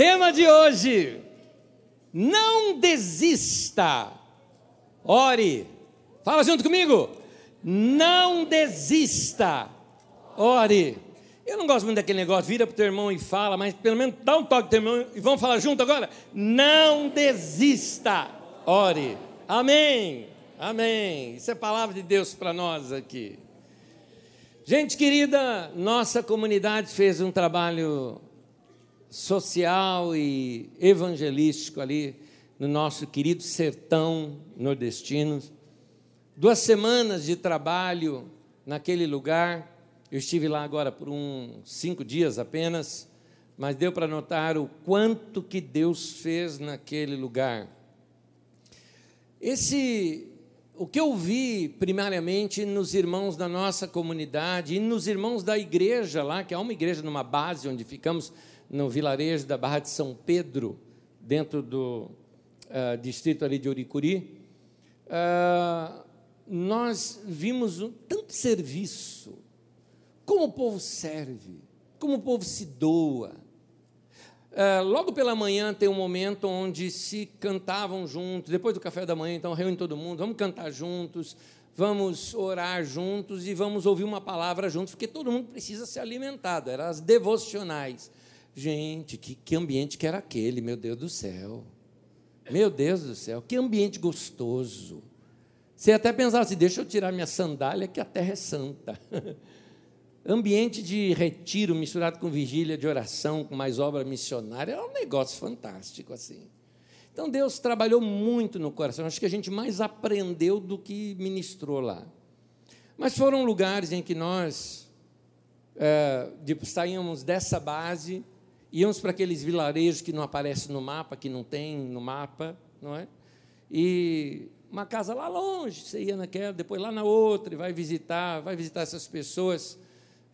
Tema de hoje: não desista, ore. Fala junto comigo. Não desista, ore. Eu não gosto muito daquele negócio, vira para o teu irmão e fala, mas pelo menos dá um toque para teu irmão e vamos falar junto agora. Não desista, ore. Amém, amém. Isso é palavra de Deus para nós aqui. Gente querida, nossa comunidade fez um trabalho social e evangelístico ali no nosso querido sertão nordestino. Duas semanas de trabalho naquele lugar. Eu estive lá agora por uns cinco dias apenas, mas deu para notar o quanto que Deus fez naquele lugar. Esse, o que eu vi primariamente nos irmãos da nossa comunidade e nos irmãos da igreja lá, que é uma igreja numa base onde ficamos no vilarejo da Barra de São Pedro, dentro do uh, distrito ali de Uricuri, uh, nós vimos um, tanto serviço, como o povo serve, como o povo se doa. Uh, logo pela manhã tem um momento onde se cantavam juntos, depois do café da manhã, então reúne todo mundo, vamos cantar juntos, vamos orar juntos e vamos ouvir uma palavra juntos, porque todo mundo precisa ser alimentado, eram as devocionais. Gente, que, que ambiente que era aquele, meu Deus do céu. Meu Deus do céu, que ambiente gostoso. Você até pensava assim: deixa eu tirar minha sandália, que a terra é santa. ambiente de retiro misturado com vigília de oração, com mais obra missionária, é um negócio fantástico assim. Então Deus trabalhou muito no coração, acho que a gente mais aprendeu do que ministrou lá. Mas foram lugares em que nós é, saímos dessa base íamos para aqueles vilarejos que não aparecem no mapa, que não tem no mapa, não é? E uma casa lá longe, você ia naquela, depois lá na outra, e vai visitar, vai visitar essas pessoas.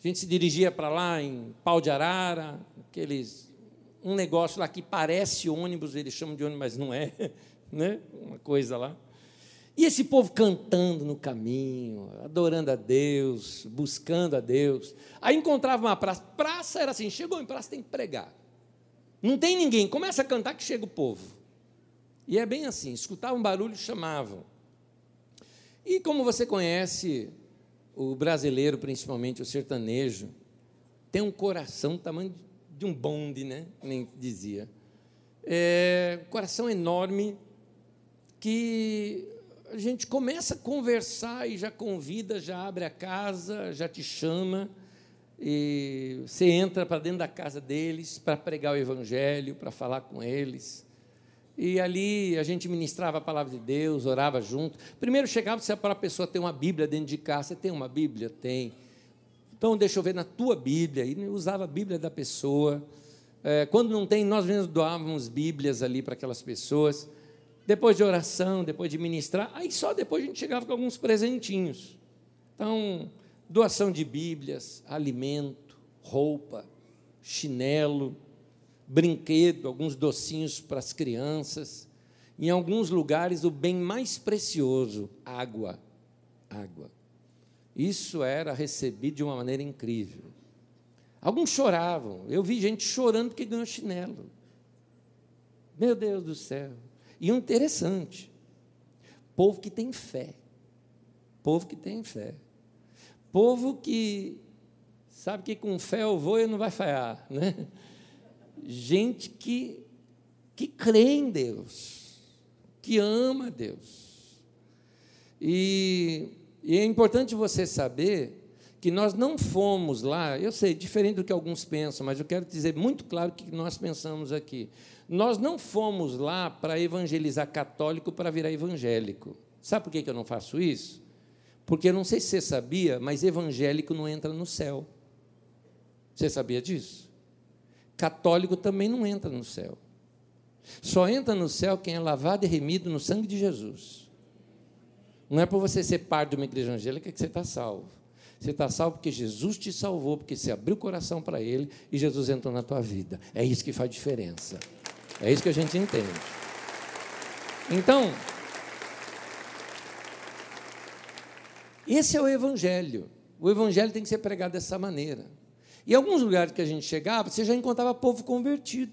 A gente se dirigia para lá em Pau de Arara, aqueles um negócio lá que parece ônibus, eles chamam de ônibus, mas não é, né? Uma coisa lá. E esse povo cantando no caminho, adorando a Deus, buscando a Deus. Aí encontrava uma praça. Praça era assim: chegou em praça, tem que pregar. Não tem ninguém, começa a cantar que chega o povo. E é bem assim: escutavam um barulho, chamavam. E como você conhece, o brasileiro, principalmente o sertanejo, tem um coração do tamanho de um bonde, né? Nem dizia. É, coração enorme que a gente começa a conversar e já convida, já abre a casa, já te chama, e você entra para dentro da casa deles para pregar o Evangelho, para falar com eles. E ali a gente ministrava a palavra de Deus, orava junto. Primeiro chegava se para a pessoa ter uma Bíblia dentro de casa. Você tem uma Bíblia? Tem. Então deixa eu ver na tua Bíblia. E usava a Bíblia da pessoa. É, quando não tem, nós mesmos doávamos Bíblias ali para aquelas pessoas depois de oração, depois de ministrar, aí só depois a gente chegava com alguns presentinhos. Então, doação de Bíblias, alimento, roupa, chinelo, brinquedo, alguns docinhos para as crianças. Em alguns lugares, o bem mais precioso, água. Água. Isso era recebido de uma maneira incrível. Alguns choravam. Eu vi gente chorando porque ganhou chinelo. Meu Deus do céu. E um interessante, povo que tem fé. Povo que tem fé. Povo que sabe que com fé eu vou e não vai falhar, né? Gente que que crê em Deus, que ama Deus. E, e é importante você saber que nós não fomos lá, eu sei, diferente do que alguns pensam, mas eu quero dizer muito claro o que nós pensamos aqui. Nós não fomos lá para evangelizar católico para virar evangélico. Sabe por que eu não faço isso? Porque eu não sei se você sabia, mas evangélico não entra no céu. Você sabia disso? Católico também não entra no céu. Só entra no céu quem é lavado e remido no sangue de Jesus. Não é por você ser parte de uma igreja evangélica que você está salvo. Você está salvo porque Jesus te salvou, porque você abriu o coração para Ele e Jesus entrou na tua vida. É isso que faz diferença. É isso que a gente entende. Então, esse é o Evangelho. O Evangelho tem que ser pregado dessa maneira. E alguns lugares que a gente chegava, você já encontrava povo convertido.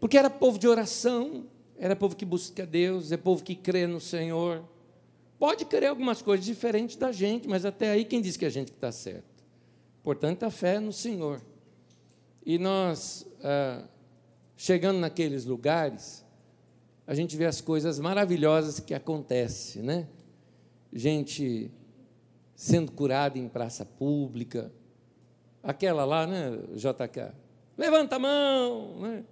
Porque era povo de oração, era povo que busca Deus, é povo que crê no Senhor. Pode crer algumas coisas diferentes da gente, mas até aí quem diz que a gente está certo? Portanto, a fé é no Senhor. E nós, ah, chegando naqueles lugares, a gente vê as coisas maravilhosas que acontecem, né? Gente sendo curada em praça pública, aquela lá, né, JK? Levanta a mão, né?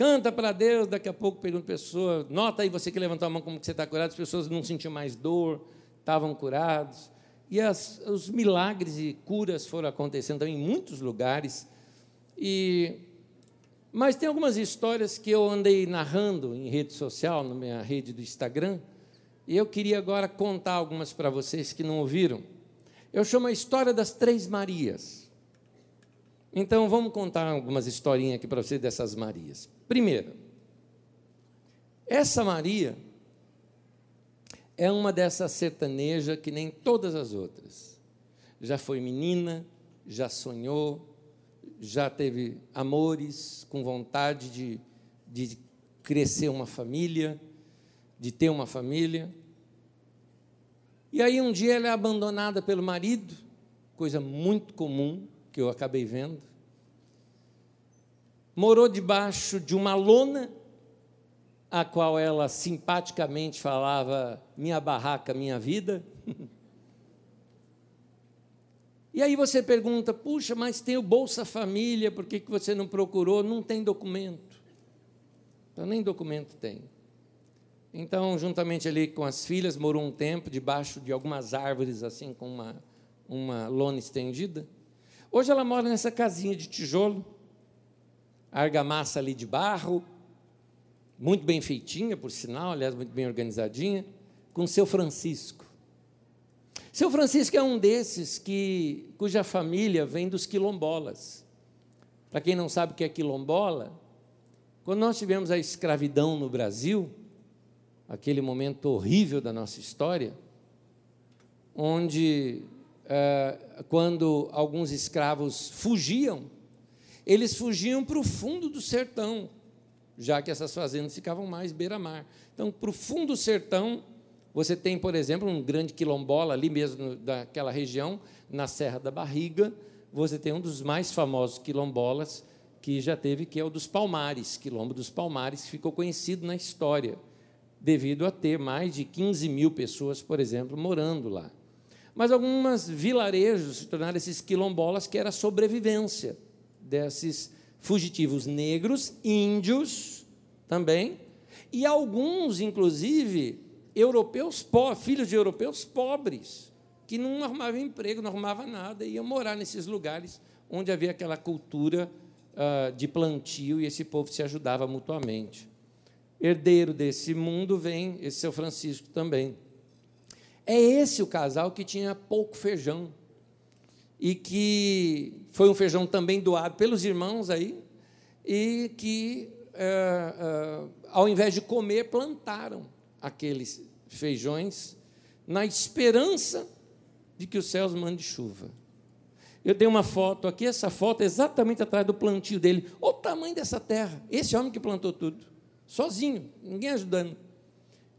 canta para Deus, daqui a pouco pergunta a pessoa, nota aí você que levantou a mão como que você está curado, as pessoas não sentiam mais dor, estavam curados. E as, os milagres e curas foram acontecendo também em muitos lugares. E, mas tem algumas histórias que eu andei narrando em rede social, na minha rede do Instagram, e eu queria agora contar algumas para vocês que não ouviram. Eu chamo a história das Três Marias. Então, vamos contar algumas historinhas aqui para vocês dessas Marias. Primeiro, essa Maria é uma dessas sertanejas que nem todas as outras. Já foi menina, já sonhou, já teve amores, com vontade de, de crescer uma família, de ter uma família. E aí um dia ela é abandonada pelo marido, coisa muito comum que eu acabei vendo. Morou debaixo de uma lona, a qual ela simpaticamente falava: minha barraca, minha vida. e aí você pergunta: puxa, mas tem o Bolsa Família, por que, que você não procurou? Não tem documento. Então, nem documento tem. Então, juntamente ali com as filhas, morou um tempo debaixo de algumas árvores, assim, com uma, uma lona estendida. Hoje ela mora nessa casinha de tijolo, argamassa ali de barro, muito bem feitinha, por sinal, aliás, muito bem organizadinha, com seu Francisco. Seu Francisco é um desses que, cuja família vem dos quilombolas. Para quem não sabe o que é quilombola, quando nós tivemos a escravidão no Brasil, aquele momento horrível da nossa história, onde, é, quando alguns escravos fugiam, eles fugiam para o fundo do sertão, já que essas fazendas ficavam mais beira-mar. Então, para o fundo do sertão, você tem, por exemplo, um grande quilombola ali mesmo daquela região, na Serra da Barriga, você tem um dos mais famosos quilombolas que já teve, que é o dos Palmares, Quilombo dos Palmares, que ficou conhecido na história devido a ter mais de 15 mil pessoas, por exemplo, morando lá. Mas algumas vilarejos se tornaram esses quilombolas, que era a sobrevivência desses fugitivos negros, índios também, e alguns, inclusive, europeus filhos de europeus pobres, que não arrumavam emprego, não arrumavam nada, e iam morar nesses lugares onde havia aquela cultura uh, de plantio e esse povo se ajudava mutuamente herdeiro desse mundo, vem esse seu Francisco também. É esse o casal que tinha pouco feijão e que foi um feijão também doado pelos irmãos aí e que, é, é, ao invés de comer, plantaram aqueles feijões na esperança de que os céus mandem chuva. Eu tenho uma foto aqui, essa foto é exatamente atrás do plantio dele. Olha o tamanho dessa terra. Esse homem que plantou tudo sozinho, ninguém ajudando.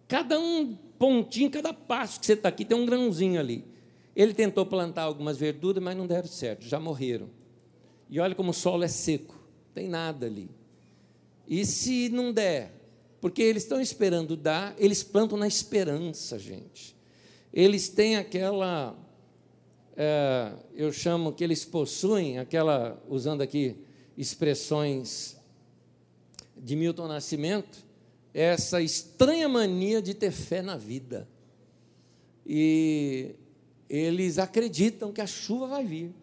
Cada um pontinho, cada passo que você está aqui, tem um grãozinho ali. Ele tentou plantar algumas verduras, mas não deram certo, já morreram. E olha como o solo é seco, tem nada ali. E se não der, porque eles estão esperando dar, eles plantam na esperança, gente. Eles têm aquela, é, eu chamo que eles possuem aquela, usando aqui expressões de Milton Nascimento, essa estranha mania de ter fé na vida. E eles acreditam que a chuva vai vir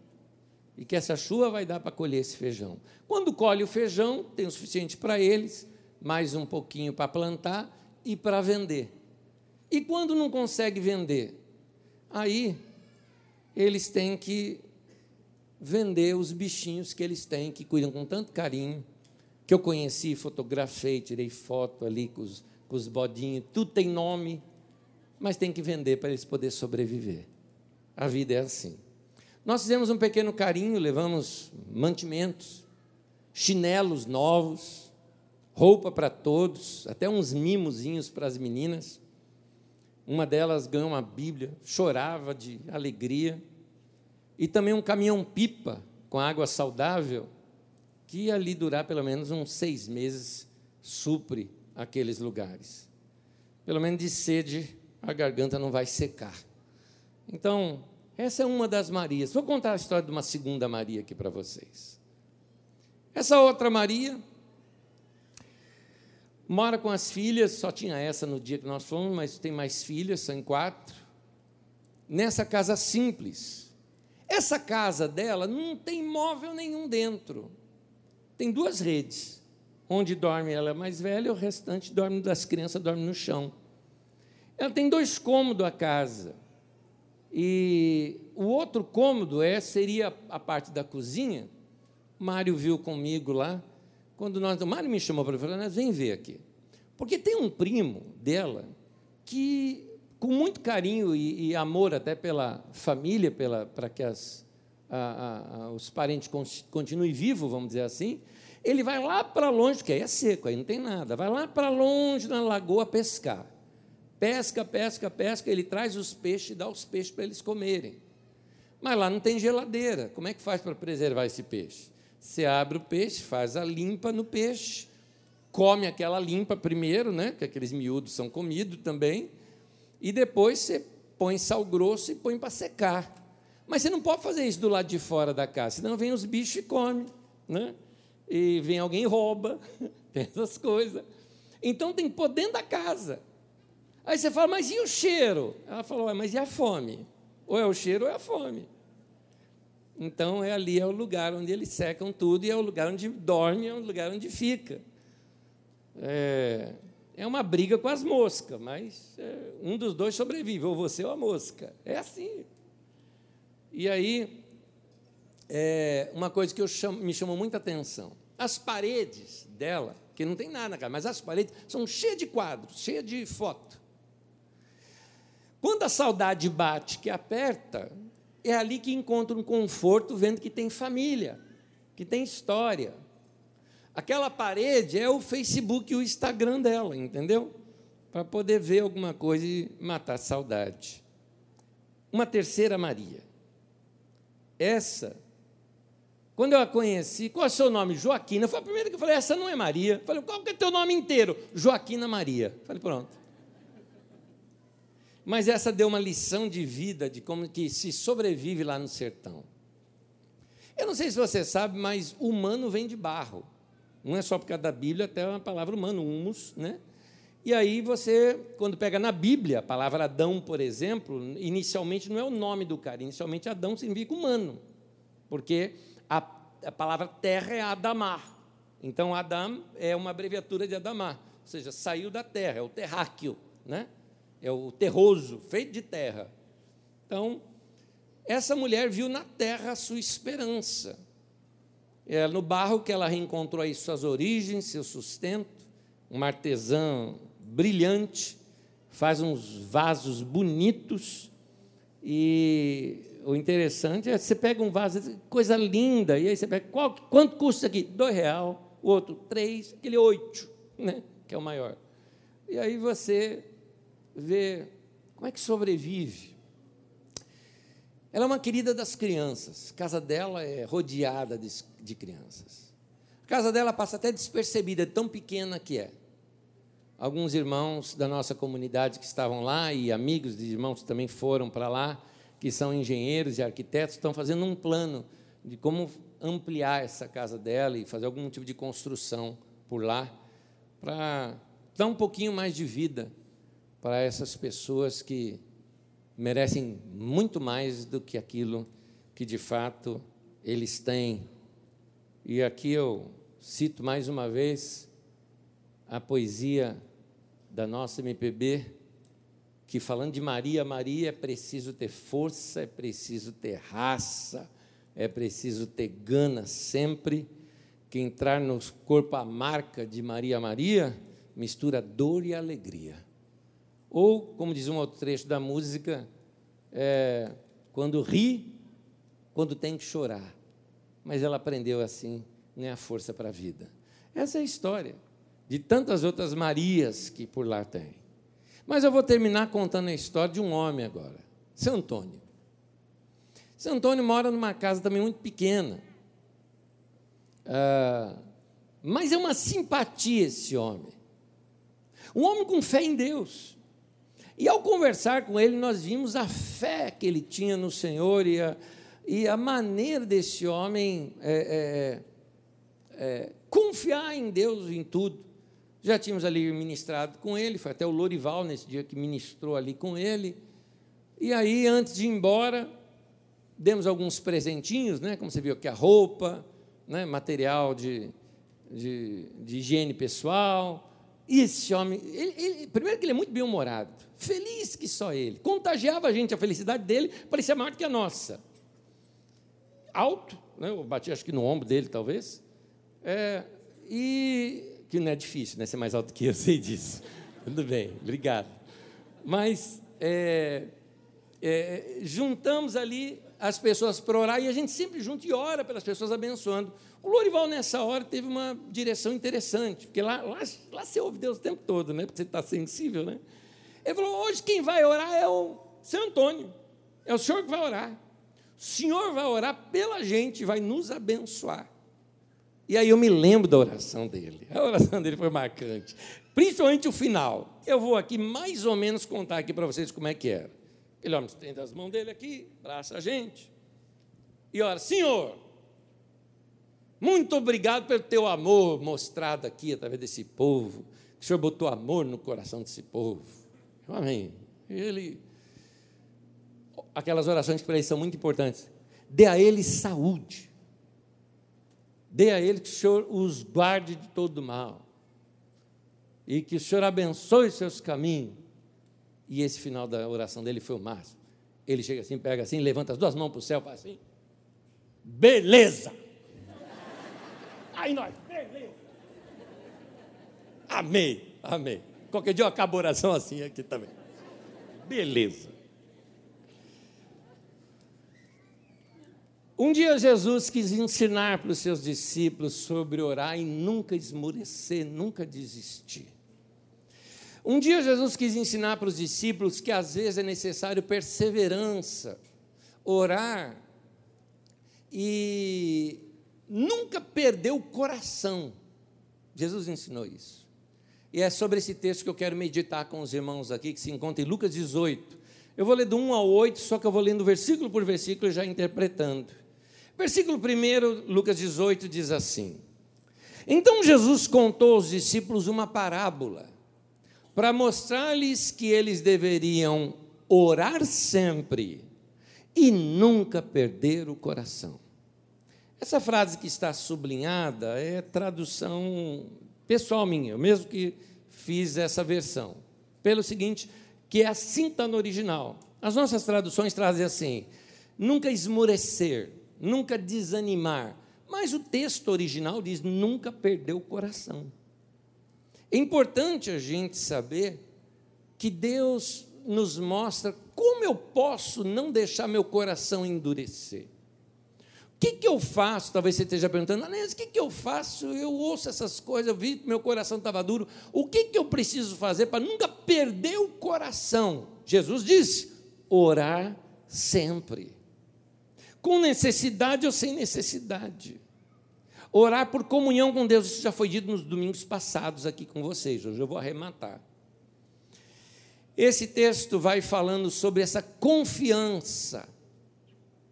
e que essa chuva vai dar para colher esse feijão. Quando colhe o feijão, tem o suficiente para eles, mais um pouquinho para plantar e para vender. E quando não consegue vender, aí eles têm que vender os bichinhos que eles têm, que cuidam com tanto carinho que eu conheci, fotografei, tirei foto ali com os, com os bodinhos, tudo tem nome, mas tem que vender para eles poderem sobreviver. A vida é assim. Nós fizemos um pequeno carinho, levamos mantimentos, chinelos novos, roupa para todos, até uns mimozinhos para as meninas. Uma delas ganhou uma Bíblia, chorava de alegria. E também um caminhão-pipa com água saudável, que ia ali durar pelo menos uns seis meses, supre aqueles lugares. Pelo menos de sede, a garganta não vai secar. Então, essa é uma das Marias. Vou contar a história de uma segunda Maria aqui para vocês. Essa outra Maria mora com as filhas, só tinha essa no dia que nós fomos, mas tem mais filhas, são quatro. Nessa casa simples. Essa casa dela não tem móvel nenhum dentro. Tem duas redes. Onde dorme ela é mais velha, o restante dorme das crianças dorme no chão. Ela tem dois cômodos a casa. E o outro cômodo é seria a parte da cozinha. Mário viu comigo lá. Quando nós, o Mário me chamou para ele, falou: "Vem ver aqui". Porque tem um primo dela que com muito carinho e, e amor até pela família, pela para que as, a, a, os parentes continuem vivos, vamos dizer assim, ele vai lá para longe, que aí é seco, aí não tem nada, vai lá para longe na lagoa pescar. Pesca, pesca, pesca, ele traz os peixes e dá os peixes para eles comerem. Mas lá não tem geladeira. Como é que faz para preservar esse peixe? Você abre o peixe, faz a limpa no peixe, come aquela limpa primeiro, né? Que aqueles miúdos são comidos também, e depois você põe sal grosso e põe para secar. Mas você não pode fazer isso do lado de fora da casa, senão vem os bichos e come, né? E vem alguém e rouba, tem essas coisas. Então tem que pôr dentro da casa. Aí você fala, mas e o cheiro? Ela falou, mas e a fome? Ou é o cheiro ou é a fome. Então, é ali é o lugar onde eles secam tudo e é o lugar onde dorme, é o lugar onde fica. É, é uma briga com as moscas, mas é, um dos dois sobrevive, ou você ou a mosca. É assim. E aí, é, uma coisa que chamo, me chamou muita atenção: as paredes dela, que não tem nada na casa, mas as paredes são cheias de quadros, cheias de foto. Quando a saudade bate, que aperta, é ali que encontra um conforto vendo que tem família, que tem história. Aquela parede é o Facebook e o Instagram dela, entendeu? Para poder ver alguma coisa e matar a saudade. Uma terceira Maria. Essa, quando eu a conheci, qual é o seu nome? Joaquina. Foi a primeira que eu falei, essa não é Maria. Eu falei, qual que é o teu nome inteiro? Joaquina Maria. Eu falei, pronto. Mas essa deu uma lição de vida de como que se sobrevive lá no sertão. Eu não sei se você sabe, mas humano vem de barro. Não é só por causa da Bíblia, até a palavra humano, humus, né? E aí você, quando pega na Bíblia, a palavra Adão, por exemplo, inicialmente não é o nome do cara, inicialmente Adão significa humano, porque a, a palavra terra é Adamar. Então Adam é uma abreviatura de Adamar, ou seja, saiu da terra, é o terráqueo, né? É o terroso, feito de terra. Então, essa mulher viu na terra a sua esperança. É no barro que ela reencontrou aí suas origens, seu sustento, uma artesã brilhante, faz uns vasos bonitos e o interessante é você pega um vaso, coisa linda, e aí você pega, qual, quanto custa aqui? Dois real, o outro três, aquele oito, né? que é o maior. E aí você ver como é que sobrevive. Ela é uma querida das crianças, a casa dela é rodeada de, de crianças. A casa dela passa até despercebida, tão pequena que é. Alguns irmãos da nossa comunidade que estavam lá e amigos de irmãos que também foram para lá, que são engenheiros e arquitetos, estão fazendo um plano de como ampliar essa casa dela e fazer algum tipo de construção por lá, para dar um pouquinho mais de vida para essas pessoas que merecem muito mais do que aquilo que de fato eles têm. E aqui eu cito mais uma vez a poesia da nossa MPB, que falando de Maria, Maria é preciso ter força, é preciso ter raça, é preciso ter gana sempre, que entrar no corpo a marca de Maria Maria mistura dor e alegria. Ou, como diz um outro trecho da música, é, quando ri, quando tem que chorar. Mas ela aprendeu assim, nem a força para a vida. Essa é a história de tantas outras Marias que por lá tem. Mas eu vou terminar contando a história de um homem agora, Seu Antônio. Seu Antônio mora numa casa também muito pequena. Ah, mas é uma simpatia esse homem. Um homem com fé em Deus. E ao conversar com ele, nós vimos a fé que ele tinha no Senhor e a, e a maneira desse homem é, é, é, confiar em Deus em tudo. Já tínhamos ali ministrado com ele, foi até o Lorival nesse dia que ministrou ali com ele. E aí, antes de ir embora, demos alguns presentinhos, né? como você viu aqui, a roupa, né? material de, de, de higiene pessoal. E esse homem, ele, ele, primeiro que ele é muito bem-humorado, feliz que só ele. Contagiava a gente, a felicidade dele parecia maior que a nossa. Alto, né? eu bati acho que no ombro dele, talvez. É, e que não é difícil, né? Ser mais alto que eu, sei disso. Tudo bem, obrigado. Mas é, é, juntamos ali as pessoas para orar e a gente sempre junta e ora pelas pessoas abençoando. O Lorival, nessa hora, teve uma direção interessante, porque lá, lá, lá você ouve Deus o tempo todo, né? porque você está sensível. Né? Ele falou: hoje quem vai orar é o seu Antônio, é o senhor que vai orar. O senhor vai orar pela gente, vai nos abençoar. E aí eu me lembro da oração dele. A oração dele foi marcante, principalmente o final. Eu vou aqui mais ou menos contar aqui para vocês como é que era. Ele homem estende as mãos dele aqui, abraça a gente. E ora, Senhor, muito obrigado pelo teu amor mostrado aqui através desse povo. O Senhor botou amor no coração desse povo. Amém. Ele. Aquelas orações que para ele são muito importantes. Dê a ele saúde. Dê a ele que o Senhor os guarde de todo mal. E que o Senhor abençoe seus caminhos. E esse final da oração dele foi o máximo. Ele chega assim, pega assim, levanta as duas mãos para o céu, faz assim. Beleza! Aí nós, beleza! Amei, amei. Qualquer dia eu acabo a oração assim aqui também. Beleza. Um dia Jesus quis ensinar para os seus discípulos sobre orar e nunca esmorecer, nunca desistir. Um dia Jesus quis ensinar para os discípulos que às vezes é necessário perseverança, orar e nunca perder o coração. Jesus ensinou isso. E é sobre esse texto que eu quero meditar com os irmãos aqui, que se encontra em Lucas 18. Eu vou ler do 1 ao 8, só que eu vou lendo versículo por versículo, já interpretando. Versículo 1, Lucas 18, diz assim: Então Jesus contou aos discípulos uma parábola para mostrar-lhes que eles deveriam orar sempre e nunca perder o coração. Essa frase que está sublinhada é tradução pessoal minha, eu mesmo que fiz essa versão. Pelo seguinte, que é assim está no original. As nossas traduções trazem assim: nunca esmorecer, nunca desanimar. Mas o texto original diz nunca perder o coração. É importante a gente saber que Deus nos mostra como eu posso não deixar meu coração endurecer. O que, que eu faço? Talvez você esteja perguntando, Anés, o que, que eu faço? Eu ouço essas coisas, eu vi que meu coração estava duro. O que, que eu preciso fazer para nunca perder o coração? Jesus disse: orar sempre. Com necessidade ou sem necessidade. Orar por comunhão com Deus, isso já foi dito nos domingos passados aqui com vocês, hoje eu vou arrematar. Esse texto vai falando sobre essa confiança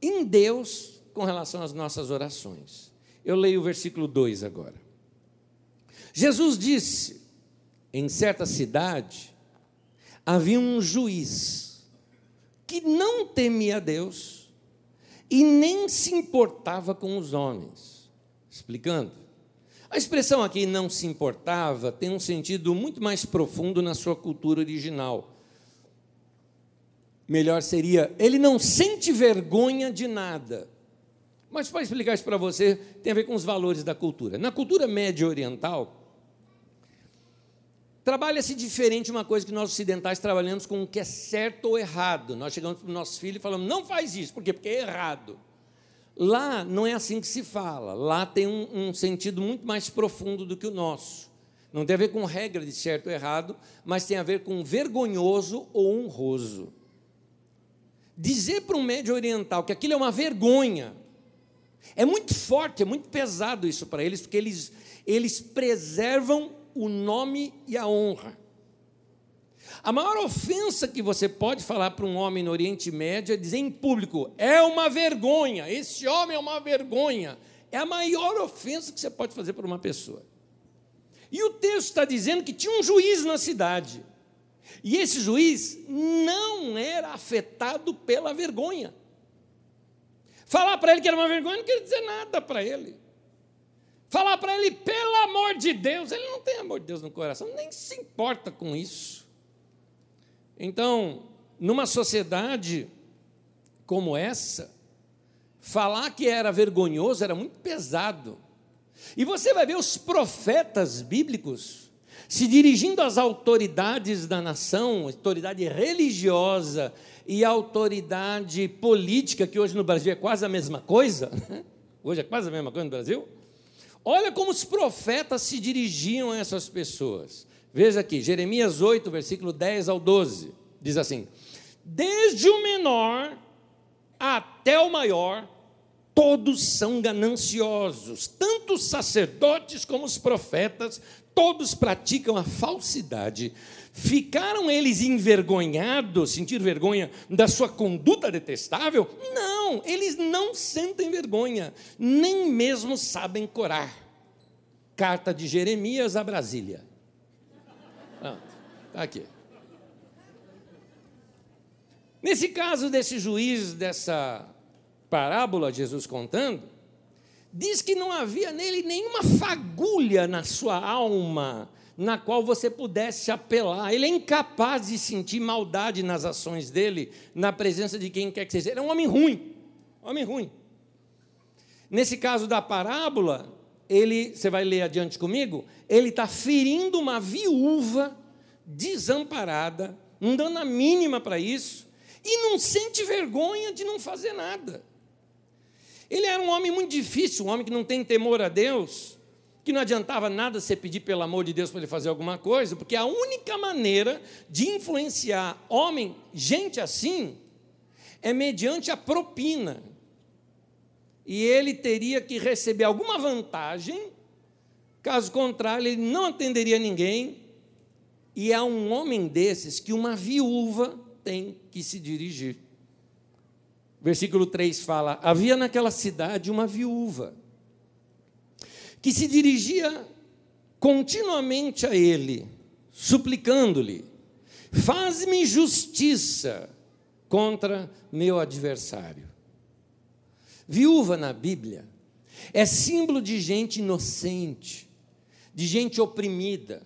em Deus com relação às nossas orações. Eu leio o versículo 2 agora. Jesus disse: em certa cidade havia um juiz que não temia Deus e nem se importava com os homens. Explicando. A expressão aqui não se importava tem um sentido muito mais profundo na sua cultura original. Melhor seria, ele não sente vergonha de nada. Mas para explicar isso para você, tem a ver com os valores da cultura. Na cultura média oriental, trabalha-se diferente uma coisa que nós ocidentais trabalhamos com o que é certo ou errado. Nós chegamos para o nosso filho e falamos, não faz isso, por quê? Porque é errado. Lá não é assim que se fala, lá tem um, um sentido muito mais profundo do que o nosso. Não tem a ver com regra de certo ou errado, mas tem a ver com vergonhoso ou honroso. Dizer para um médio oriental que aquilo é uma vergonha, é muito forte, é muito pesado isso para eles, porque eles, eles preservam o nome e a honra. A maior ofensa que você pode falar para um homem no Oriente Médio é dizer em público: é uma vergonha, esse homem é uma vergonha. É a maior ofensa que você pode fazer para uma pessoa. E o texto está dizendo que tinha um juiz na cidade. E esse juiz não era afetado pela vergonha. Falar para ele que era uma vergonha não quer dizer nada para ele. Falar para ele, pelo amor de Deus, ele não tem amor de Deus no coração, nem se importa com isso. Então, numa sociedade como essa, falar que era vergonhoso era muito pesado. E você vai ver os profetas bíblicos se dirigindo às autoridades da nação, autoridade religiosa e autoridade política, que hoje no Brasil é quase a mesma coisa, né? hoje é quase a mesma coisa no Brasil. Olha como os profetas se dirigiam a essas pessoas. Veja aqui, Jeremias 8, versículo 10 ao 12, diz assim: Desde o menor até o maior, todos são gananciosos, tanto os sacerdotes como os profetas, todos praticam a falsidade. Ficaram eles envergonhados, sentir vergonha da sua conduta detestável? Não, eles não sentem vergonha, nem mesmo sabem corar. Carta de Jeremias a Brasília. Aqui. Nesse caso desse juiz, dessa parábola, Jesus contando, diz que não havia nele nenhuma fagulha na sua alma na qual você pudesse apelar. Ele é incapaz de sentir maldade nas ações dele, na presença de quem quer que seja. Ele é um homem ruim, homem ruim. Nesse caso da parábola, ele, você vai ler adiante comigo, ele está ferindo uma viúva desamparada, não dando a mínima para isso, e não sente vergonha de não fazer nada. Ele era um homem muito difícil, um homem que não tem temor a Deus, que não adiantava nada você pedir pelo amor de Deus para ele fazer alguma coisa, porque a única maneira de influenciar homem, gente assim, é mediante a propina. E ele teria que receber alguma vantagem, caso contrário, ele não atenderia ninguém. E é um homem desses que uma viúva tem que se dirigir. Versículo 3 fala: Havia naquela cidade uma viúva que se dirigia continuamente a ele, suplicando-lhe: Faz-me justiça contra meu adversário. Viúva na Bíblia é símbolo de gente inocente, de gente oprimida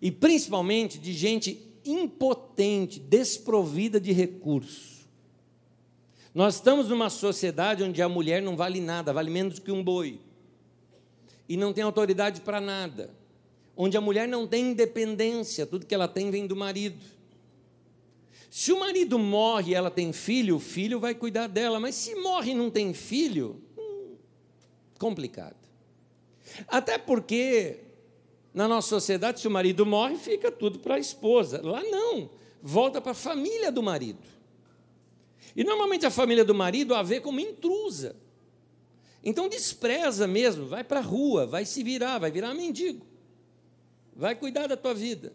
e principalmente de gente impotente, desprovida de recursos. Nós estamos numa sociedade onde a mulher não vale nada, vale menos que um boi. E não tem autoridade para nada. Onde a mulher não tem independência, tudo que ela tem vem do marido. Se o marido morre e ela tem filho, o filho vai cuidar dela, mas se morre e não tem filho, hum, complicado. Até porque na nossa sociedade, se o marido morre, fica tudo para a esposa. Lá não, volta para a família do marido. E normalmente a família do marido a vê como intrusa. Então despreza mesmo, vai para a rua, vai se virar, vai virar mendigo. Vai cuidar da tua vida.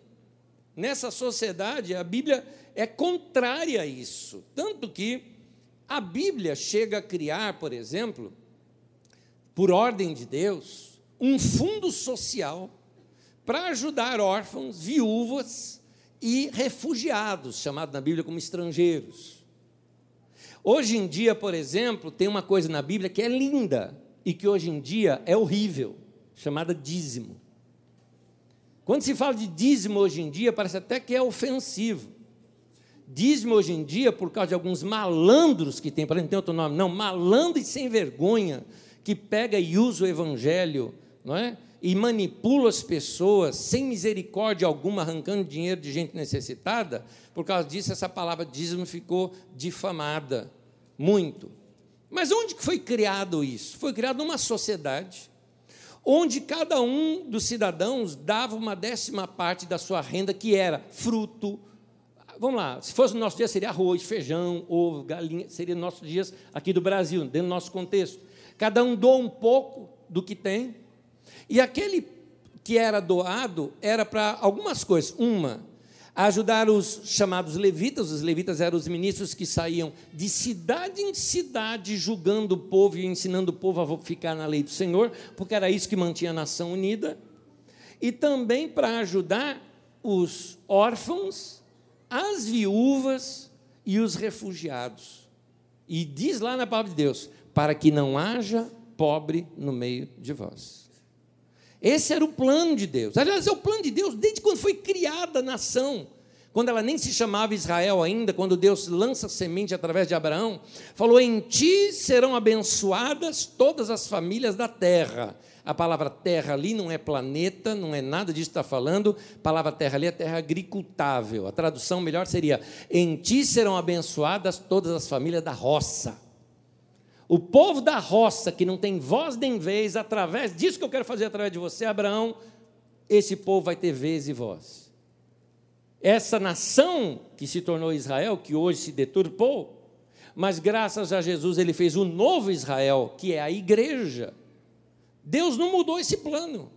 Nessa sociedade, a Bíblia é contrária a isso. Tanto que a Bíblia chega a criar, por exemplo, por ordem de Deus, um fundo social para ajudar órfãos, viúvas e refugiados, chamados na Bíblia como estrangeiros. Hoje em dia, por exemplo, tem uma coisa na Bíblia que é linda e que hoje em dia é horrível, chamada dízimo. Quando se fala de dízimo hoje em dia, parece até que é ofensivo. Dízimo hoje em dia, por causa de alguns malandros que tem, para não ter outro nome, não, malandro e sem vergonha, que pega e usa o evangelho, não é? E manipula as pessoas sem misericórdia alguma, arrancando dinheiro de gente necessitada, por causa disso, essa palavra dízimo ficou difamada muito. Mas onde foi criado isso? Foi criado numa sociedade onde cada um dos cidadãos dava uma décima parte da sua renda, que era fruto. Vamos lá, se fosse no nosso dia, seria arroz, feijão, ovo, galinha, seria nos nossos dias aqui do Brasil, dentro do nosso contexto. Cada um doa um pouco do que tem, e aquele que era doado era para algumas coisas. Uma, ajudar os chamados levitas, os levitas eram os ministros que saíam de cidade em cidade julgando o povo e ensinando o povo a ficar na lei do Senhor, porque era isso que mantinha a nação unida, e também para ajudar os órfãos, as viúvas e os refugiados. E diz lá na palavra de Deus: para que não haja pobre no meio de vós. Esse era o plano de Deus. Aliás, é o plano de Deus desde quando foi criada a nação. Quando ela nem se chamava Israel ainda, quando Deus lança semente através de Abraão, falou: Em ti serão abençoadas todas as famílias da terra. A palavra terra ali não é planeta, não é nada disso que está falando. A palavra terra ali é terra agricultável. A tradução melhor seria: Em ti serão abençoadas todas as famílias da roça. O povo da roça, que não tem voz nem vez, através disso que eu quero fazer através de você, Abraão, esse povo vai ter vez e voz. Essa nação que se tornou Israel, que hoje se deturpou, mas graças a Jesus ele fez o novo Israel, que é a igreja. Deus não mudou esse plano.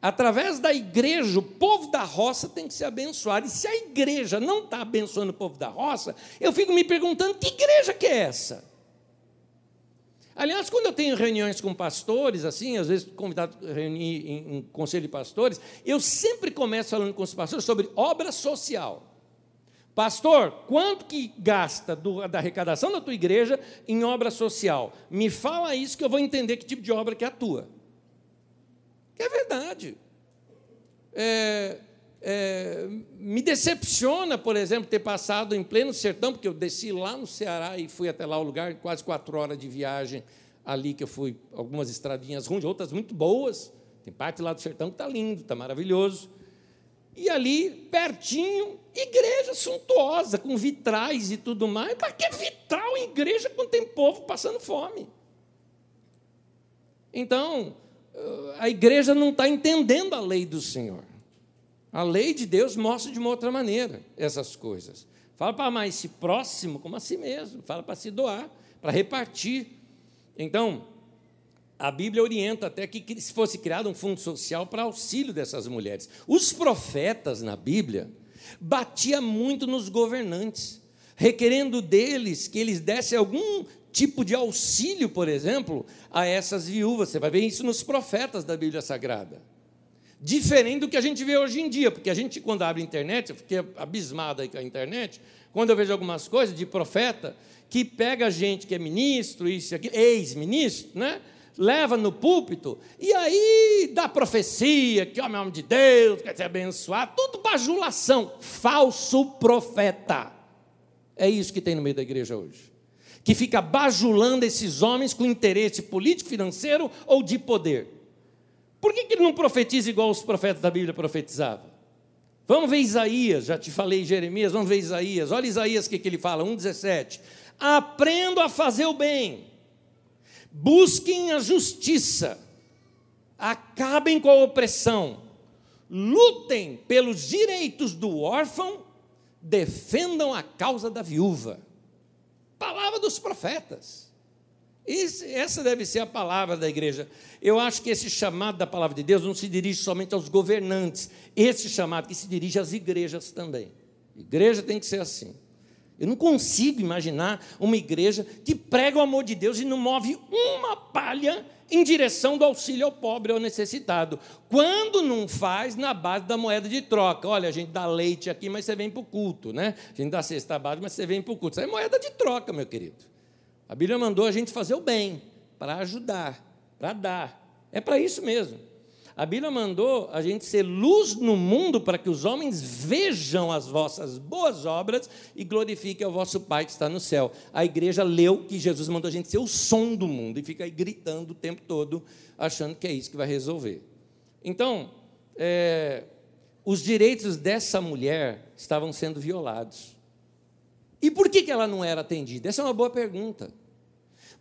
Através da igreja, o povo da roça tem que ser abençoado. E se a igreja não está abençoando o povo da roça, eu fico me perguntando: que igreja que é essa? Aliás, quando eu tenho reuniões com pastores, assim, às vezes convidado a reunir em, em conselho de pastores, eu sempre começo falando com os pastores sobre obra social. Pastor, quanto que gasta do, da arrecadação da tua igreja em obra social? Me fala isso que eu vou entender que tipo de obra que é a tua. Que é verdade. É, é, me decepciona, por exemplo, ter passado em pleno sertão, porque eu desci lá no Ceará e fui até lá o lugar, quase quatro horas de viagem ali, que eu fui algumas estradinhas ruins, outras muito boas. Tem parte lá do sertão que está lindo, está maravilhoso. E ali, pertinho, igreja suntuosa, com vitrais e tudo mais. Para que vitral igreja quando tem povo passando fome? Então, a igreja não está entendendo a lei do Senhor. A lei de Deus mostra de uma outra maneira essas coisas. Fala para amar esse próximo como a si mesmo, fala para se doar, para repartir. Então, a Bíblia orienta até que se fosse criado um fundo social para auxílio dessas mulheres. Os profetas na Bíblia batia muito nos governantes, requerendo deles que eles dessem algum tipo de auxílio, por exemplo, a essas viúvas. Você vai ver isso nos profetas da Bíblia Sagrada diferente do que a gente vê hoje em dia, porque a gente, quando abre a internet, eu fiquei abismado aí com a internet, quando eu vejo algumas coisas de profeta, que pega gente que é ministro, isso aqui, ex-ministro, né? leva no púlpito, e aí dá profecia, que o nome de Deus, quer ser abençoado, tudo bajulação, falso profeta. É isso que tem no meio da igreja hoje. Que fica bajulando esses homens com interesse político, financeiro ou de poder. Por que, que ele não profetiza igual os profetas da Bíblia profetizavam? Vamos ver Isaías, já te falei Jeremias, vamos ver Isaías. Olha Isaías o que, que ele fala, 1,17. Aprendo a fazer o bem, busquem a justiça, acabem com a opressão, lutem pelos direitos do órfão, defendam a causa da viúva. Palavra dos profetas. Esse, essa deve ser a palavra da igreja. Eu acho que esse chamado da palavra de Deus não se dirige somente aos governantes, esse chamado que se dirige às igrejas também. Igreja tem que ser assim. Eu não consigo imaginar uma igreja que prega o amor de Deus e não move uma palha em direção do auxílio ao pobre ou necessitado. Quando não faz na base da moeda de troca. Olha, a gente dá leite aqui, mas você vem para o culto, né? A gente dá cesta básica, mas você vem para o culto. Isso é moeda de troca, meu querido. A Bíblia mandou a gente fazer o bem, para ajudar, para dar. É para isso mesmo. A Bíblia mandou a gente ser luz no mundo para que os homens vejam as vossas boas obras e glorifiquem ao vosso Pai que está no céu. A igreja leu que Jesus mandou a gente ser o som do mundo e fica aí gritando o tempo todo, achando que é isso que vai resolver. Então, é, os direitos dessa mulher estavam sendo violados. E por que, ela não era atendida? Essa é uma boa pergunta.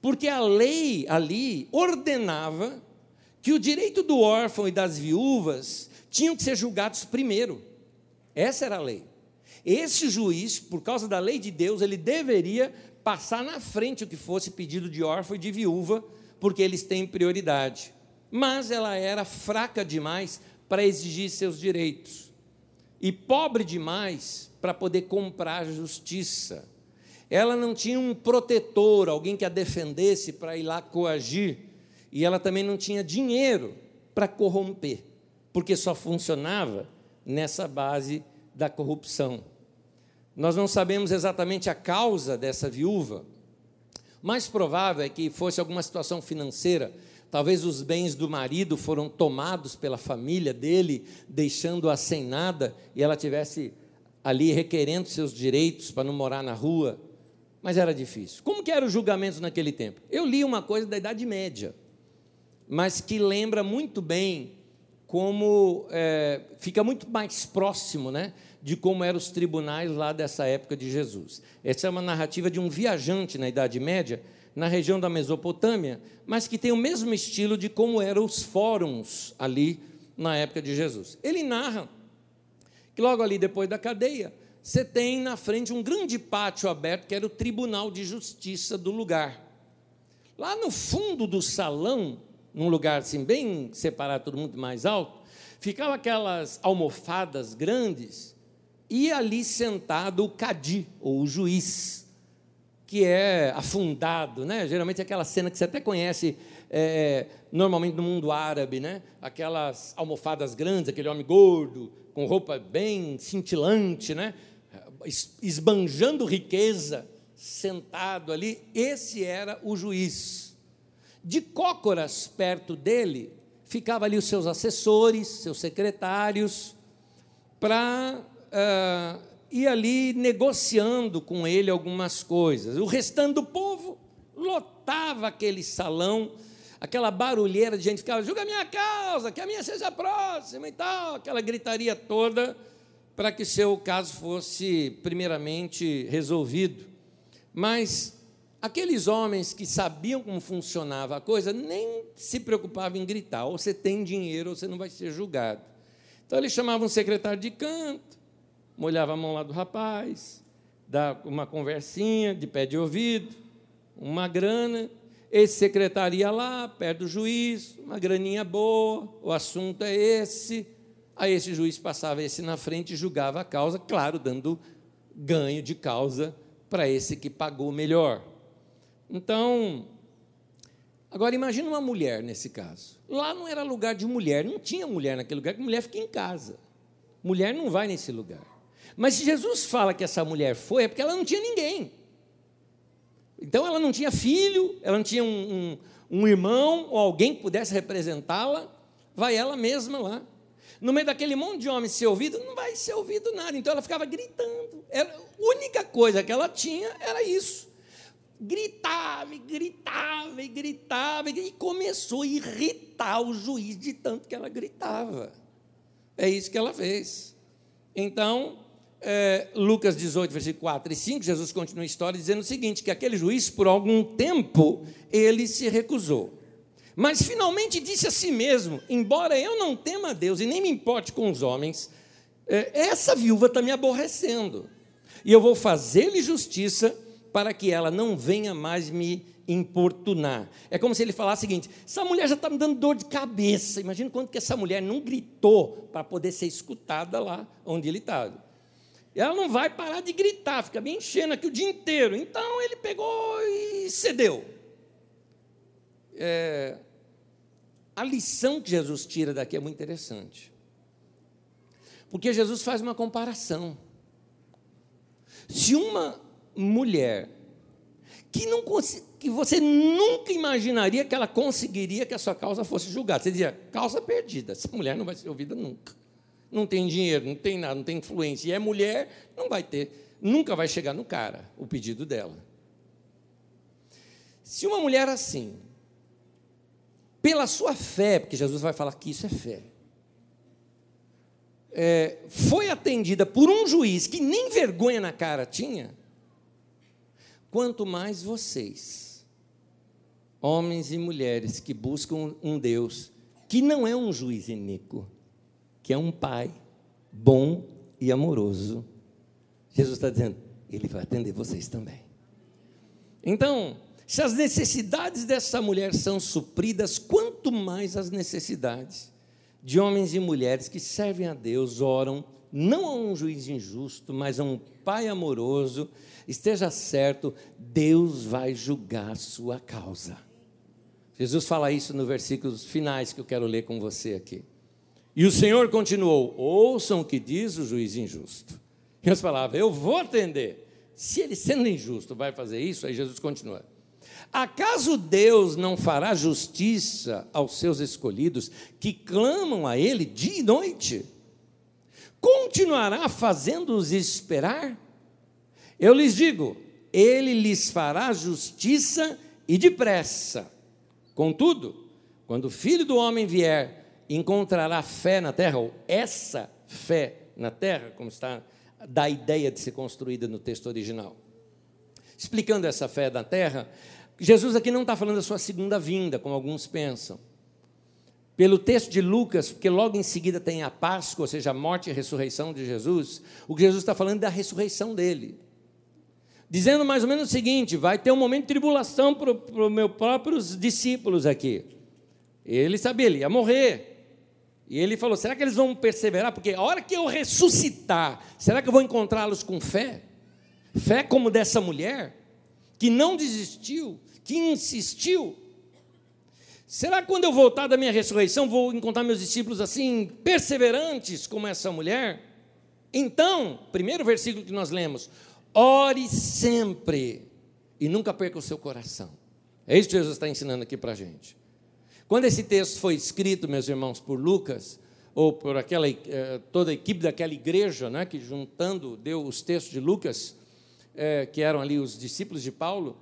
Porque a lei ali ordenava que o direito do órfão e das viúvas tinham que ser julgados primeiro. Essa era a lei. Esse juiz, por causa da lei de Deus, ele deveria passar na frente o que fosse pedido de órfão e de viúva, porque eles têm prioridade. Mas ela era fraca demais para exigir seus direitos e pobre demais para poder comprar justiça. Ela não tinha um protetor, alguém que a defendesse para ir lá coagir, e ela também não tinha dinheiro para corromper, porque só funcionava nessa base da corrupção. Nós não sabemos exatamente a causa dessa viúva. Mais provável é que fosse alguma situação financeira. Talvez os bens do marido foram tomados pela família dele, deixando-a sem nada, e ela tivesse ali requerendo seus direitos para não morar na rua. Mas era difícil. Como que eram os julgamentos naquele tempo? Eu li uma coisa da Idade Média, mas que lembra muito bem como é, fica muito mais próximo, né? de como eram os tribunais lá dessa época de Jesus. Essa é uma narrativa de um viajante na Idade Média, na região da Mesopotâmia, mas que tem o mesmo estilo de como eram os fóruns ali na época de Jesus. Ele narra que logo ali depois da cadeia, você tem na frente um grande pátio aberto, que era o tribunal de justiça do lugar. Lá no fundo do salão, num lugar assim bem separado, todo mundo mais alto, ficavam aquelas almofadas grandes e ali sentado o cadi, ou o juiz, que é afundado, né? geralmente é aquela cena que você até conhece é, normalmente no mundo árabe, né? aquelas almofadas grandes, aquele homem gordo, com roupa bem cintilante, né? esbanjando riqueza, sentado ali, esse era o juiz. De cócoras perto dele, ficava ali os seus assessores, seus secretários, para uh, ir ali negociando com ele algumas coisas. O restante do povo lotava aquele salão, aquela barulheira de gente ficava, julga a minha causa, que a minha seja próxima e tal, aquela gritaria toda para que seu caso fosse primeiramente resolvido. Mas aqueles homens que sabiam como funcionava a coisa nem se preocupavam em gritar, ou você tem dinheiro ou você não vai ser julgado. Então eles chamavam um secretário de canto, molhava a mão lá do rapaz, dava uma conversinha de pé de ouvido, uma grana. Esse secretário ia lá, perto do juiz, uma graninha boa, o assunto é esse. Aí esse juiz passava esse na frente e julgava a causa, claro, dando ganho de causa para esse que pagou melhor. Então, agora imagine uma mulher nesse caso. Lá não era lugar de mulher, não tinha mulher naquele lugar, porque mulher fica em casa. Mulher não vai nesse lugar. Mas se Jesus fala que essa mulher foi, é porque ela não tinha ninguém. Então ela não tinha filho, ela não tinha um, um, um irmão ou alguém que pudesse representá-la. Vai ela mesma lá. No meio daquele monte de homens ser ouvido, não vai ser ouvido nada. Então ela ficava gritando. A única coisa que ela tinha era isso. Gritava, e gritava, e gritava, e começou a irritar o juiz de tanto que ela gritava. É isso que ela fez. Então, é, Lucas 18, versículo 4 e 5, Jesus continua a história dizendo o seguinte: que aquele juiz, por algum tempo, ele se recusou. Mas finalmente disse a si mesmo: embora eu não tema a Deus e nem me importe com os homens, é, essa viúva está me aborrecendo. E eu vou fazer-lhe justiça para que ela não venha mais me importunar. É como se ele falasse o seguinte: essa mulher já está me dando dor de cabeça. Imagina quanto que essa mulher não gritou para poder ser escutada lá onde ele estava. E ela não vai parar de gritar, fica bem enchendo aqui o dia inteiro. Então ele pegou e cedeu. É, a lição que Jesus tira daqui é muito interessante. Porque Jesus faz uma comparação. Se uma mulher que, não, que você nunca imaginaria que ela conseguiria que a sua causa fosse julgada, você dizia, causa perdida, essa mulher não vai ser ouvida nunca não tem dinheiro, não tem nada, não tem influência, e é mulher, não vai ter, nunca vai chegar no cara o pedido dela. Se uma mulher assim, pela sua fé, porque Jesus vai falar que isso é fé, é, foi atendida por um juiz que nem vergonha na cara tinha, quanto mais vocês, homens e mulheres que buscam um Deus que não é um juiz iníquo, que é um pai bom e amoroso. Jesus está dizendo, ele vai atender vocês também. Então, se as necessidades dessa mulher são supridas, quanto mais as necessidades de homens e mulheres que servem a Deus, oram, não a um juiz injusto, mas a um pai amoroso, esteja certo, Deus vai julgar sua causa. Jesus fala isso nos versículos finais que eu quero ler com você aqui. E o Senhor continuou: ouçam o que diz o juiz injusto. As palavras, eu vou atender. Se ele sendo injusto vai fazer isso, aí Jesus continua. Acaso Deus não fará justiça aos seus escolhidos que clamam a Ele dia e noite? Continuará fazendo-os esperar? Eu lhes digo: Ele lhes fará justiça e depressa. Contudo, quando o filho do homem vier, encontrará fé na terra, ou essa fé na terra, como está da ideia de ser construída no texto original. Explicando essa fé na terra, Jesus aqui não está falando da sua segunda vinda, como alguns pensam. Pelo texto de Lucas, porque logo em seguida tem a Páscoa, ou seja, a morte e a ressurreição de Jesus, o que Jesus está falando é da ressurreição dele dizendo mais ou menos o seguinte: vai ter um momento de tribulação para os meus próprios discípulos aqui. Ele sabia, ele ia morrer. E ele falou: será que eles vão perseverar? Porque a hora que eu ressuscitar, será que eu vou encontrá-los com fé? Fé como dessa mulher, que não desistiu, que insistiu. Será que quando eu voltar da minha ressurreição, vou encontrar meus discípulos assim, perseverantes como essa mulher? Então, primeiro versículo que nós lemos: Ore sempre e nunca perca o seu coração. É isso que Jesus está ensinando aqui para a gente. Quando esse texto foi escrito, meus irmãos, por Lucas, ou por aquela, eh, toda a equipe daquela igreja, né, que juntando deu os textos de Lucas, eh, que eram ali os discípulos de Paulo,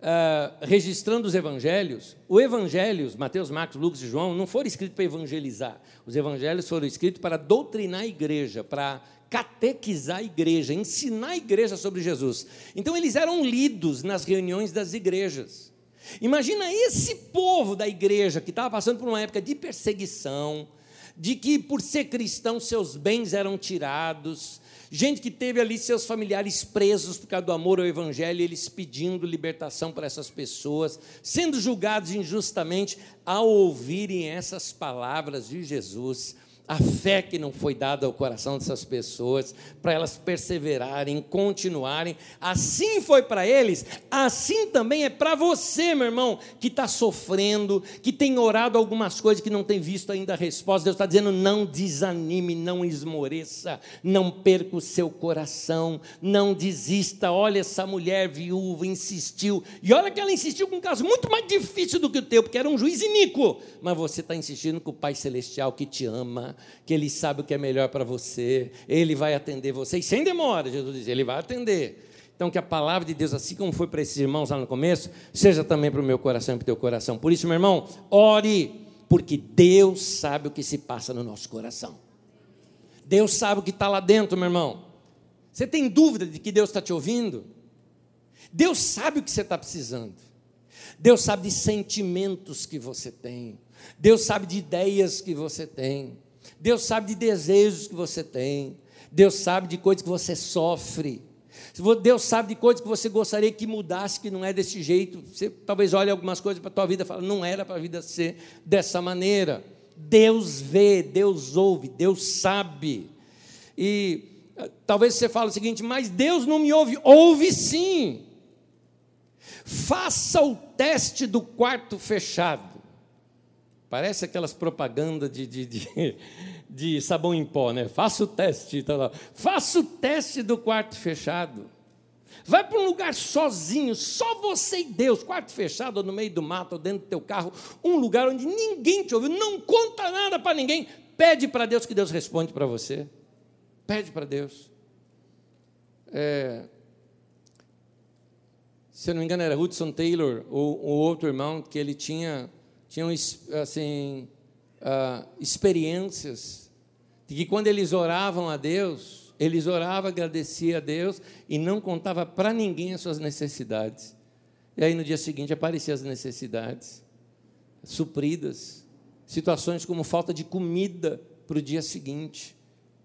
eh, registrando os evangelhos, o evangelhos, Mateus, Marcos, Lucas e João, não foram escritos para evangelizar. Os evangelhos foram escritos para doutrinar a igreja, para catequizar a igreja, ensinar a igreja sobre Jesus. Então eles eram lidos nas reuniões das igrejas. Imagina esse povo da igreja que estava passando por uma época de perseguição, de que por ser cristão seus bens eram tirados, gente que teve ali seus familiares presos por causa do amor ao evangelho, eles pedindo libertação para essas pessoas, sendo julgados injustamente ao ouvirem essas palavras de Jesus a fé que não foi dada ao coração dessas pessoas, para elas perseverarem, continuarem. Assim foi para eles, assim também é para você, meu irmão, que está sofrendo, que tem orado algumas coisas que não tem visto ainda a resposta. Deus está dizendo: não desanime, não esmoreça, não perca o seu coração, não desista. Olha, essa mulher viúva insistiu, e olha que ela insistiu com um caso muito mais difícil do que o teu, porque era um juiz iníquo, mas você está insistindo com o Pai Celestial que te ama que Ele sabe o que é melhor para você, Ele vai atender você, e sem demora, Jesus diz, Ele vai atender. Então, que a palavra de Deus, assim como foi para esses irmãos lá no começo, seja também para o meu coração e para o teu coração. Por isso, meu irmão, ore, porque Deus sabe o que se passa no nosso coração. Deus sabe o que está lá dentro, meu irmão. Você tem dúvida de que Deus está te ouvindo? Deus sabe o que você está precisando. Deus sabe de sentimentos que você tem. Deus sabe de ideias que você tem. Deus sabe de desejos que você tem. Deus sabe de coisas que você sofre. Deus sabe de coisas que você gostaria que mudasse, que não é desse jeito. Você talvez olhe algumas coisas para a tua vida e fala, não era para a vida ser dessa maneira. Deus vê, Deus ouve, Deus sabe. E ah, talvez você fale o seguinte, mas Deus não me ouve. Ouve sim. Faça o teste do quarto fechado. Parece aquelas propagandas de, de, de, de, sabão em pó, né? Faça o teste, tá lá. Faça o teste do quarto fechado. Vai para um lugar sozinho, só você e Deus, quarto fechado, ou no meio do mato, ou dentro do teu carro, um lugar onde ninguém te ouviu, não conta nada para ninguém. Pede para Deus que Deus responde para você. Pede para Deus. É, se eu não me engano, era Hudson Taylor, ou o outro irmão, que ele tinha tinham assim, uh, experiências de que quando eles oravam a Deus, eles oravam, agradeciam a Deus e não contava para ninguém as suas necessidades. E aí no dia seguinte apareciam as necessidades supridas. situações como falta de comida para o dia seguinte,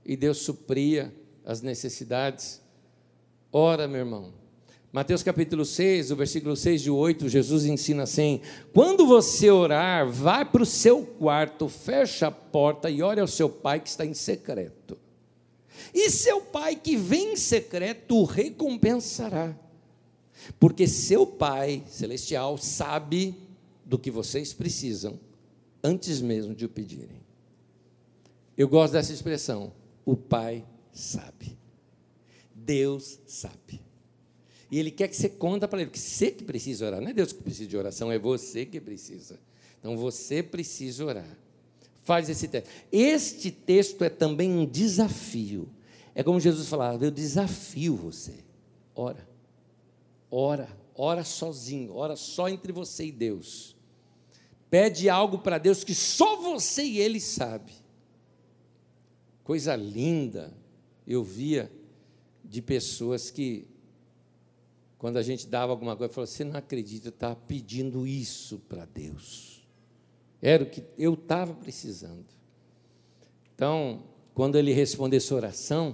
e Deus supria as necessidades. Ora, meu irmão, Mateus capítulo 6, o versículo 6 e 8, Jesus ensina assim: Quando você orar, vai para o seu quarto, fecha a porta e ore ao seu pai que está em secreto. E seu pai que vem em secreto o recompensará. Porque seu pai celestial sabe do que vocês precisam antes mesmo de o pedirem. Eu gosto dessa expressão. O pai sabe. Deus sabe. E Ele quer que você conta para Ele, porque você que precisa orar, não é Deus que precisa de oração, é você que precisa. Então você precisa orar. Faz esse texto. Este texto é também um desafio. É como Jesus falava: eu desafio você. Ora, ora, ora sozinho, ora só entre você e Deus. Pede algo para Deus que só você e Ele sabe. Coisa linda, eu via de pessoas que quando a gente dava alguma coisa, falou: Você não acredita, está pedindo isso para Deus. Era o que eu estava precisando. Então, quando ele responder sua oração,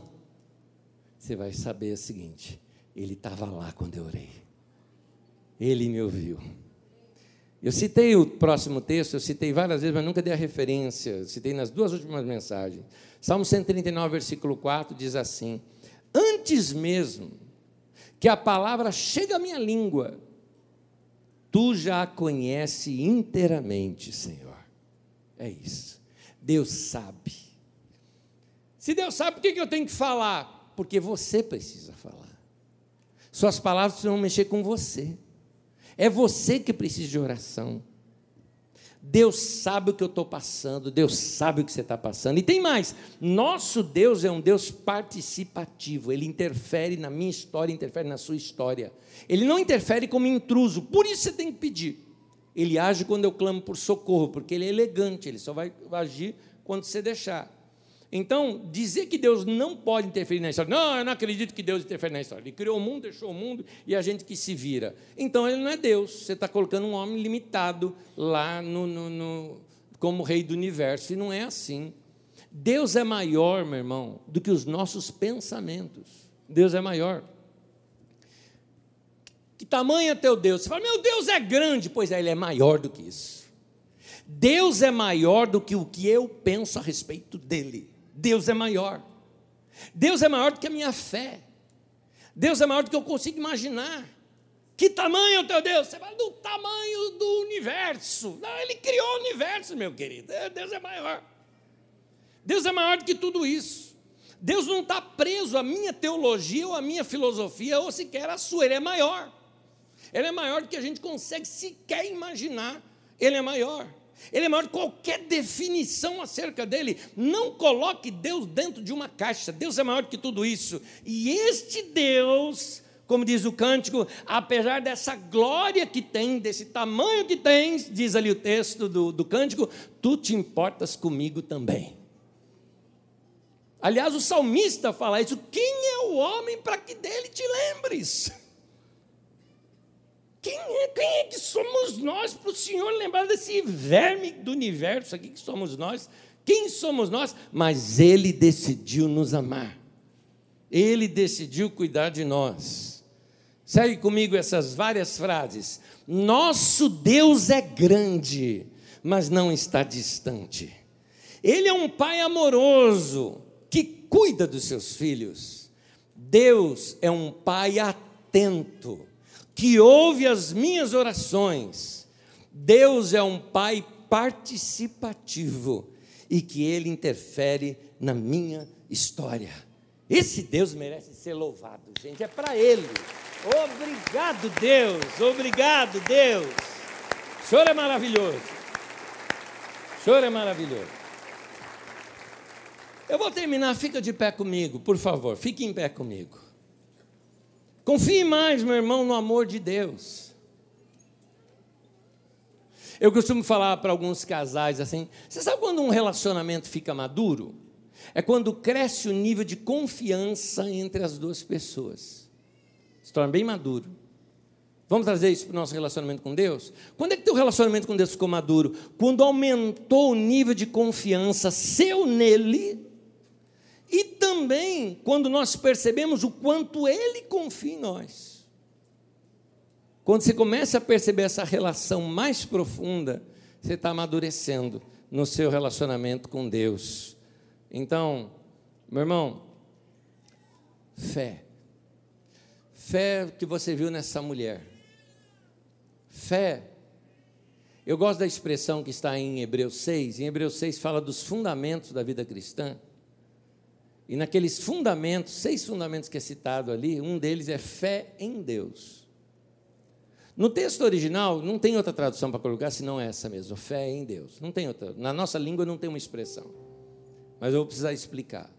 você vai saber o seguinte: Ele estava lá quando eu orei. Ele me ouviu. Eu citei o próximo texto, eu citei várias vezes, mas nunca dei a referência. Eu citei nas duas últimas mensagens. Salmo 139, versículo 4 diz assim: Antes mesmo que a palavra chega à minha língua, tu já a conhece inteiramente, Senhor. É isso. Deus sabe. Se Deus sabe, por que eu tenho que falar? Porque você precisa falar. Suas palavras precisam mexer com você. É você que precisa de oração. Deus sabe o que eu estou passando, Deus sabe o que você está passando. E tem mais: nosso Deus é um Deus participativo, ele interfere na minha história, interfere na sua história. Ele não interfere como intruso, por isso você tem que pedir. Ele age quando eu clamo por socorro, porque ele é elegante, ele só vai agir quando você deixar. Então, dizer que Deus não pode interferir na história, não, eu não acredito que Deus interfere na história. Ele criou o mundo, deixou o mundo e a gente que se vira. Então, ele não é Deus. Você está colocando um homem limitado lá no, no, no, como rei do universo. E não é assim. Deus é maior, meu irmão, do que os nossos pensamentos. Deus é maior. Que tamanho é teu Deus? Você fala, meu Deus é grande. Pois é, ele é maior do que isso. Deus é maior do que o que eu penso a respeito dele. Deus é maior. Deus é maior do que a minha fé. Deus é maior do que eu consigo imaginar. Que tamanho teu Deus? Você fala do tamanho do universo. Não, ele criou o universo, meu querido. É, Deus é maior. Deus é maior do que tudo isso. Deus não está preso à minha teologia ou à minha filosofia ou sequer à sua. Ele é maior. Ele é maior do que a gente consegue sequer imaginar. Ele é maior. Ele é maior que qualquer definição acerca dele. Não coloque Deus dentro de uma caixa. Deus é maior que tudo isso. E este Deus, como diz o cântico, apesar dessa glória que tem, desse tamanho que tem, diz ali o texto do, do cântico, tu te importas comigo também. Aliás, o salmista fala isso: quem é o homem para que dele te lembres? Quem é, quem é que somos nós para o Senhor lembrar desse verme do universo aqui que somos nós? Quem somos nós? Mas Ele decidiu nos amar. Ele decidiu cuidar de nós. Segue comigo essas várias frases. Nosso Deus é grande, mas não está distante. Ele é um pai amoroso que cuida dos seus filhos. Deus é um pai atento que ouve as minhas orações. Deus é um Pai participativo e que Ele interfere na minha história. Esse Deus merece ser louvado, gente, é para Ele. Obrigado, Deus, obrigado, Deus. O Senhor é maravilhoso. O Senhor é maravilhoso. Eu vou terminar, fica de pé comigo, por favor, fique em pé comigo. Confie mais, meu irmão, no amor de Deus. Eu costumo falar para alguns casais assim: você sabe quando um relacionamento fica maduro? É quando cresce o nível de confiança entre as duas pessoas. Se torna bem maduro. Vamos trazer isso para o nosso relacionamento com Deus? Quando é que teu relacionamento com Deus ficou maduro? Quando aumentou o nível de confiança seu nele e também quando nós percebemos o quanto ele confia em nós. Quando você começa a perceber essa relação mais profunda, você está amadurecendo no seu relacionamento com Deus. Então, meu irmão, fé. Fé que você viu nessa mulher. Fé. Eu gosto da expressão que está em Hebreus 6. Em Hebreus 6 fala dos fundamentos da vida cristã. E naqueles fundamentos, seis fundamentos que é citado ali, um deles é fé em Deus. No texto original, não tem outra tradução para colocar senão essa mesmo, fé em Deus. Não tem outra. Na nossa língua não tem uma expressão. Mas eu vou precisar explicar.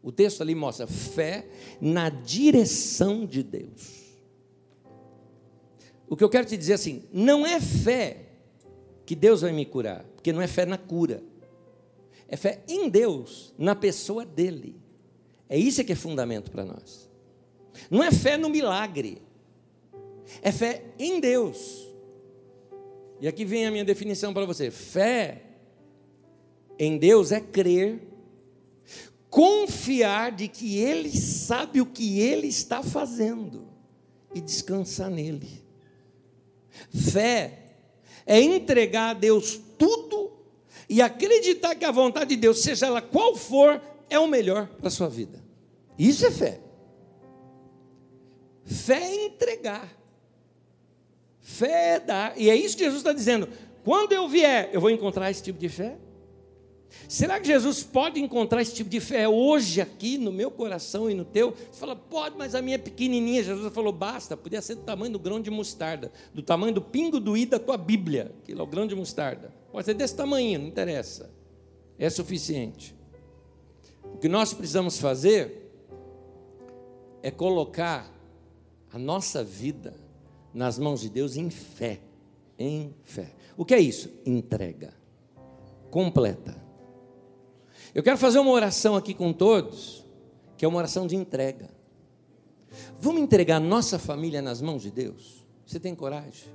O texto ali mostra fé na direção de Deus. O que eu quero te dizer assim, não é fé que Deus vai me curar, porque não é fé na cura. É fé em Deus, na pessoa dele. É isso que é fundamento para nós. Não é fé no milagre. É fé em Deus. E aqui vem a minha definição para você. Fé em Deus é crer confiar de que Ele sabe o que Ele está fazendo e descansar nele. Fé é entregar a Deus tudo e acreditar que a vontade de Deus, seja ela qual for, é o melhor para a sua vida. Isso é fé. Fé é entregar. Fé é dar. E é isso que Jesus está dizendo. Quando eu vier, eu vou encontrar esse tipo de fé? Será que Jesus pode encontrar esse tipo de fé hoje aqui no meu coração e no teu? Você fala, pode, mas a minha é pequenininha. Jesus falou, basta, podia ser do tamanho do grão de mostarda, do tamanho do pingo do i da tua Bíblia, que é o grão de mostarda. Pode ser desse tamanho, não interessa. É suficiente. O que nós precisamos fazer é colocar a nossa vida nas mãos de Deus em fé. Em fé. O que é isso? Entrega completa. Eu quero fazer uma oração aqui com todos, que é uma oração de entrega. Vamos entregar nossa família nas mãos de Deus? Você tem coragem?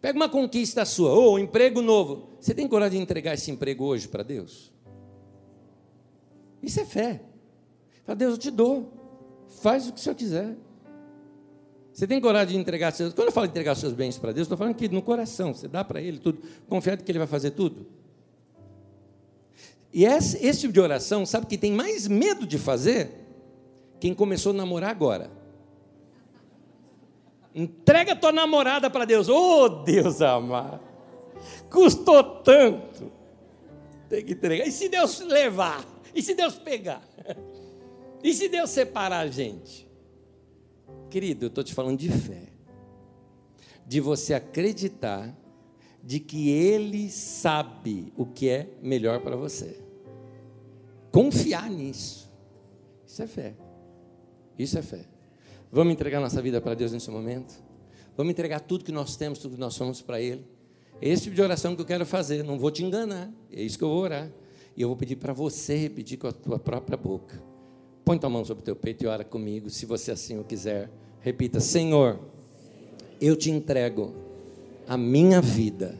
Pega uma conquista sua, ou um emprego novo. Você tem coragem de entregar esse emprego hoje para Deus? Isso é fé. Fala, Deus, eu te dou. Faz o que o Senhor quiser. Você tem coragem de entregar seus. Quando eu falo entregar seus bens para Deus, estou falando que no coração, você dá para Ele tudo, confiado que Ele vai fazer tudo. E esse, esse tipo de oração, sabe que tem mais medo de fazer? Quem começou a namorar agora. Entrega tua namorada para Deus. Oh, Deus amado. Custou tanto. Tem que entregar. E se Deus levar? E se Deus pegar? E se Deus separar a gente? Querido, eu estou te falando de fé. De você acreditar de que Ele sabe o que é melhor para você. Confiar nisso. Isso é fé. Isso é fé. Vamos entregar nossa vida para Deus nesse momento? Vamos entregar tudo que nós temos, tudo que nós somos para Ele? É esse tipo de oração que eu quero fazer. Não vou te enganar. É isso que eu vou orar. E eu vou pedir para você repetir com a tua própria boca. Põe tua mão sobre o teu peito e ora comigo, se você assim o quiser. Repita: Senhor, eu te entrego a minha vida,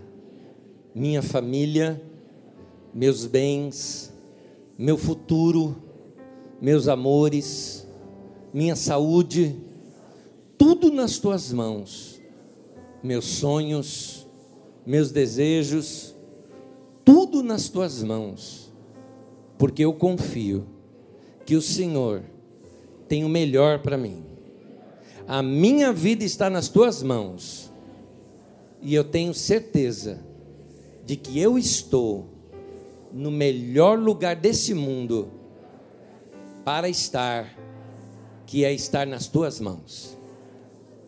minha família, meus bens, meu futuro, meus amores, minha saúde, tudo nas tuas mãos, meus sonhos, meus desejos, tudo nas tuas mãos, porque eu confio que o Senhor tem o melhor para mim. A minha vida está nas tuas mãos, e eu tenho certeza de que eu estou no melhor lugar desse mundo para estar, que é estar nas tuas mãos.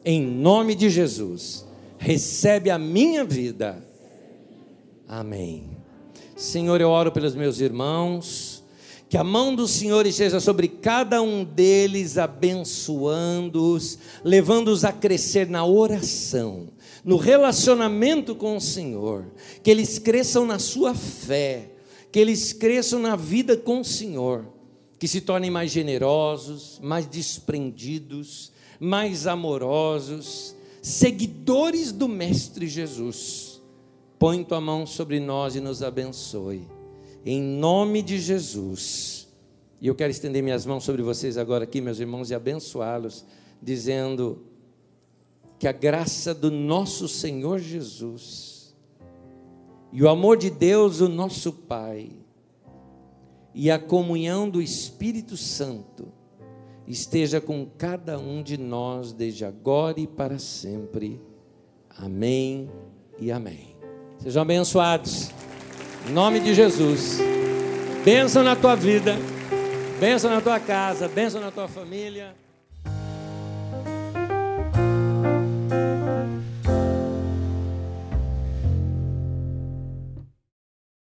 Em nome de Jesus, recebe a minha vida. Amém. Senhor, eu oro pelos meus irmãos. Que a mão do Senhor esteja sobre cada um deles, abençoando-os, levando-os a crescer na oração, no relacionamento com o Senhor. Que eles cresçam na sua fé, que eles cresçam na vida com o Senhor, que se tornem mais generosos, mais desprendidos, mais amorosos, seguidores do Mestre Jesus. Põe tua mão sobre nós e nos abençoe. Em nome de Jesus. E eu quero estender minhas mãos sobre vocês agora aqui, meus irmãos, e abençoá-los, dizendo que a graça do nosso Senhor Jesus e o amor de Deus, o nosso Pai, e a comunhão do Espírito Santo esteja com cada um de nós desde agora e para sempre. Amém e amém. Sejam abençoados. Em nome de Jesus. Bênção na tua vida, bênção na tua casa, bênção na tua família.